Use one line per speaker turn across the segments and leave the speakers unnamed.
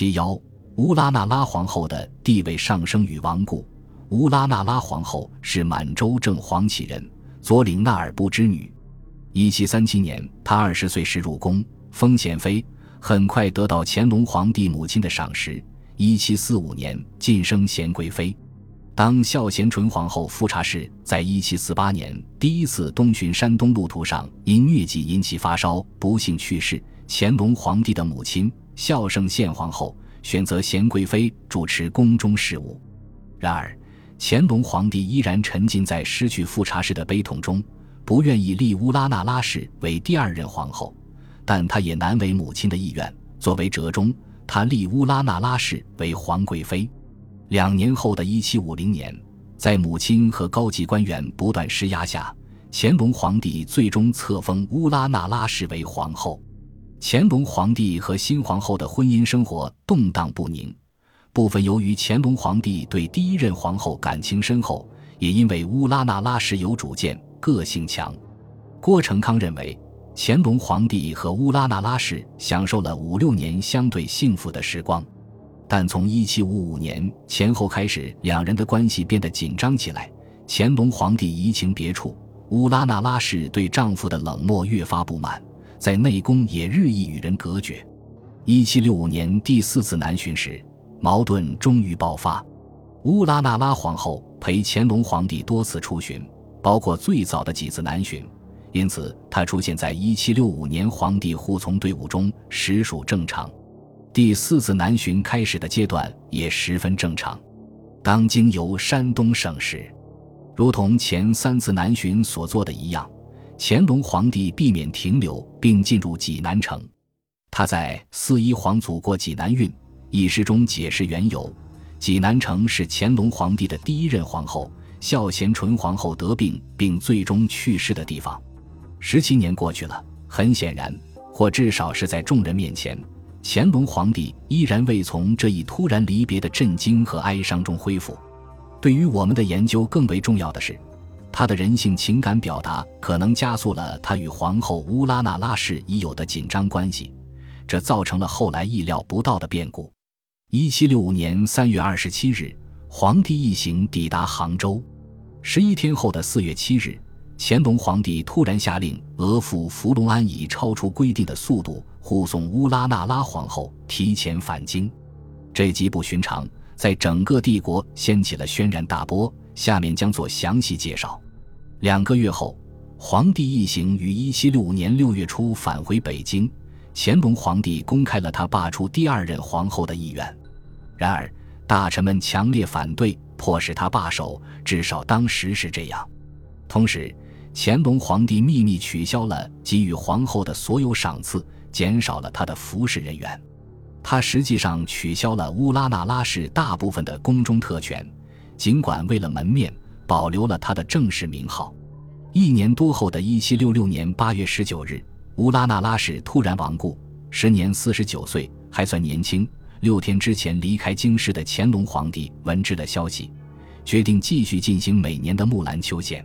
七幺，乌拉那拉皇后的地位上升与亡故。乌拉那拉皇后是满洲正黄旗人左领那尔部之女。一七三七年，她二十岁时入宫，封贤妃，很快得到乾隆皇帝母亲的赏识。一七四五年晋升贤贵妃。当孝贤纯皇后富察氏在一七四八年第一次东巡山东路途上因疟疾引起发烧，不幸去世。乾隆皇帝的母亲孝圣宪皇后选择贤贵妃主持宫中事务。然而，乾隆皇帝依然沉浸在失去富察氏的悲痛中，不愿意立乌拉那拉氏为第二任皇后，但他也难为母亲的意愿。作为折中，他立乌拉那拉氏为皇贵妃。两年后的一七五零年，在母亲和高级官员不断施压下，乾隆皇帝最终册封乌拉那拉氏为皇后。乾隆皇帝和新皇后的婚姻生活动荡不宁。部分由于乾隆皇帝对第一任皇后感情深厚，也因为乌拉那拉氏有主见、个性强。郭成康认为，乾隆皇帝和乌拉那拉氏享受了五六年相对幸福的时光，但从一七五五年前后开始，两人的关系变得紧张起来。乾隆皇帝移情别处，乌拉那拉氏对丈夫的冷漠越发不满，在内宫也日益与人隔绝。一七六五年第四次南巡时。矛盾终于爆发，乌拉那拉皇后陪乾隆皇帝多次出巡，包括最早的几次南巡，因此她出现在1765年皇帝护从队伍中实属正常。第四次南巡开始的阶段也十分正常。当经由山东省时，如同前三次南巡所做的一样，乾隆皇帝避免停留并进入济南城。他在四一皇祖过济南运。一诗中解释缘由：济南城是乾隆皇帝的第一任皇后孝贤纯皇后得病并最终去世的地方。十七年过去了，很显然，或至少是在众人面前，乾隆皇帝依然未从这一突然离别的震惊和哀伤中恢复。对于我们的研究更为重要的是，他的人性情感表达可能加速了他与皇后乌拉那拉氏已有的紧张关系，这造成了后来意料不到的变故。一七六五年三月二十七日，皇帝一行抵达杭州。十一天后的四月七日，乾隆皇帝突然下令，额驸福隆安以超出规定的速度护送乌拉那拉皇后提前返京。这极不寻常，在整个帝国掀起了轩然大波。下面将做详细介绍。两个月后，皇帝一行于一七六五年六月初返回北京。乾隆皇帝公开了他罢黜第二任皇后的意愿。然而，大臣们强烈反对，迫使他罢手。至少当时是这样。同时，乾隆皇帝秘密取消了给予皇后的所有赏赐，减少了他的服侍人员。他实际上取消了乌拉那拉氏大部分的宫中特权，尽管为了门面，保留了他的正式名号。一年多后的一七六六年八月十九日，乌拉那拉氏突然亡故，时年四十九岁，还算年轻。六天之前离开京师的乾隆皇帝闻知了消息，决定继续进行每年的木兰秋献，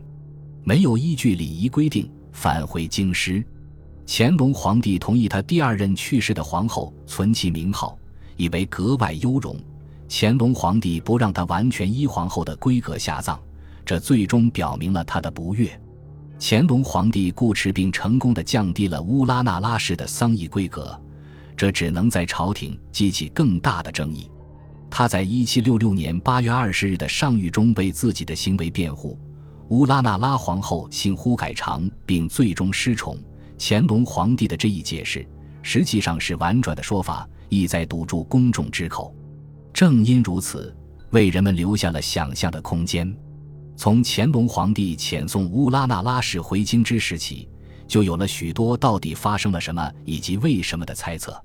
没有依据礼仪规定返回京师。乾隆皇帝同意他第二任去世的皇后存其名号，以为格外优容。乾隆皇帝不让他完全依皇后的规格下葬，这最终表明了他的不悦。乾隆皇帝固持并成功的降低了乌拉那拉氏的丧仪规格。这只能在朝廷激起更大的争议。他在一七六六年八月二十日的上谕中为自己的行为辩护。乌拉那拉皇后姓忽改常，并最终失宠。乾隆皇帝的这一解释实际上是婉转的说法，意在堵住公众之口。正因如此，为人们留下了想象的空间。从乾隆皇帝遣送乌拉那拉氏回京之时起。就有了许多到底发生了什么以及为什么的猜测。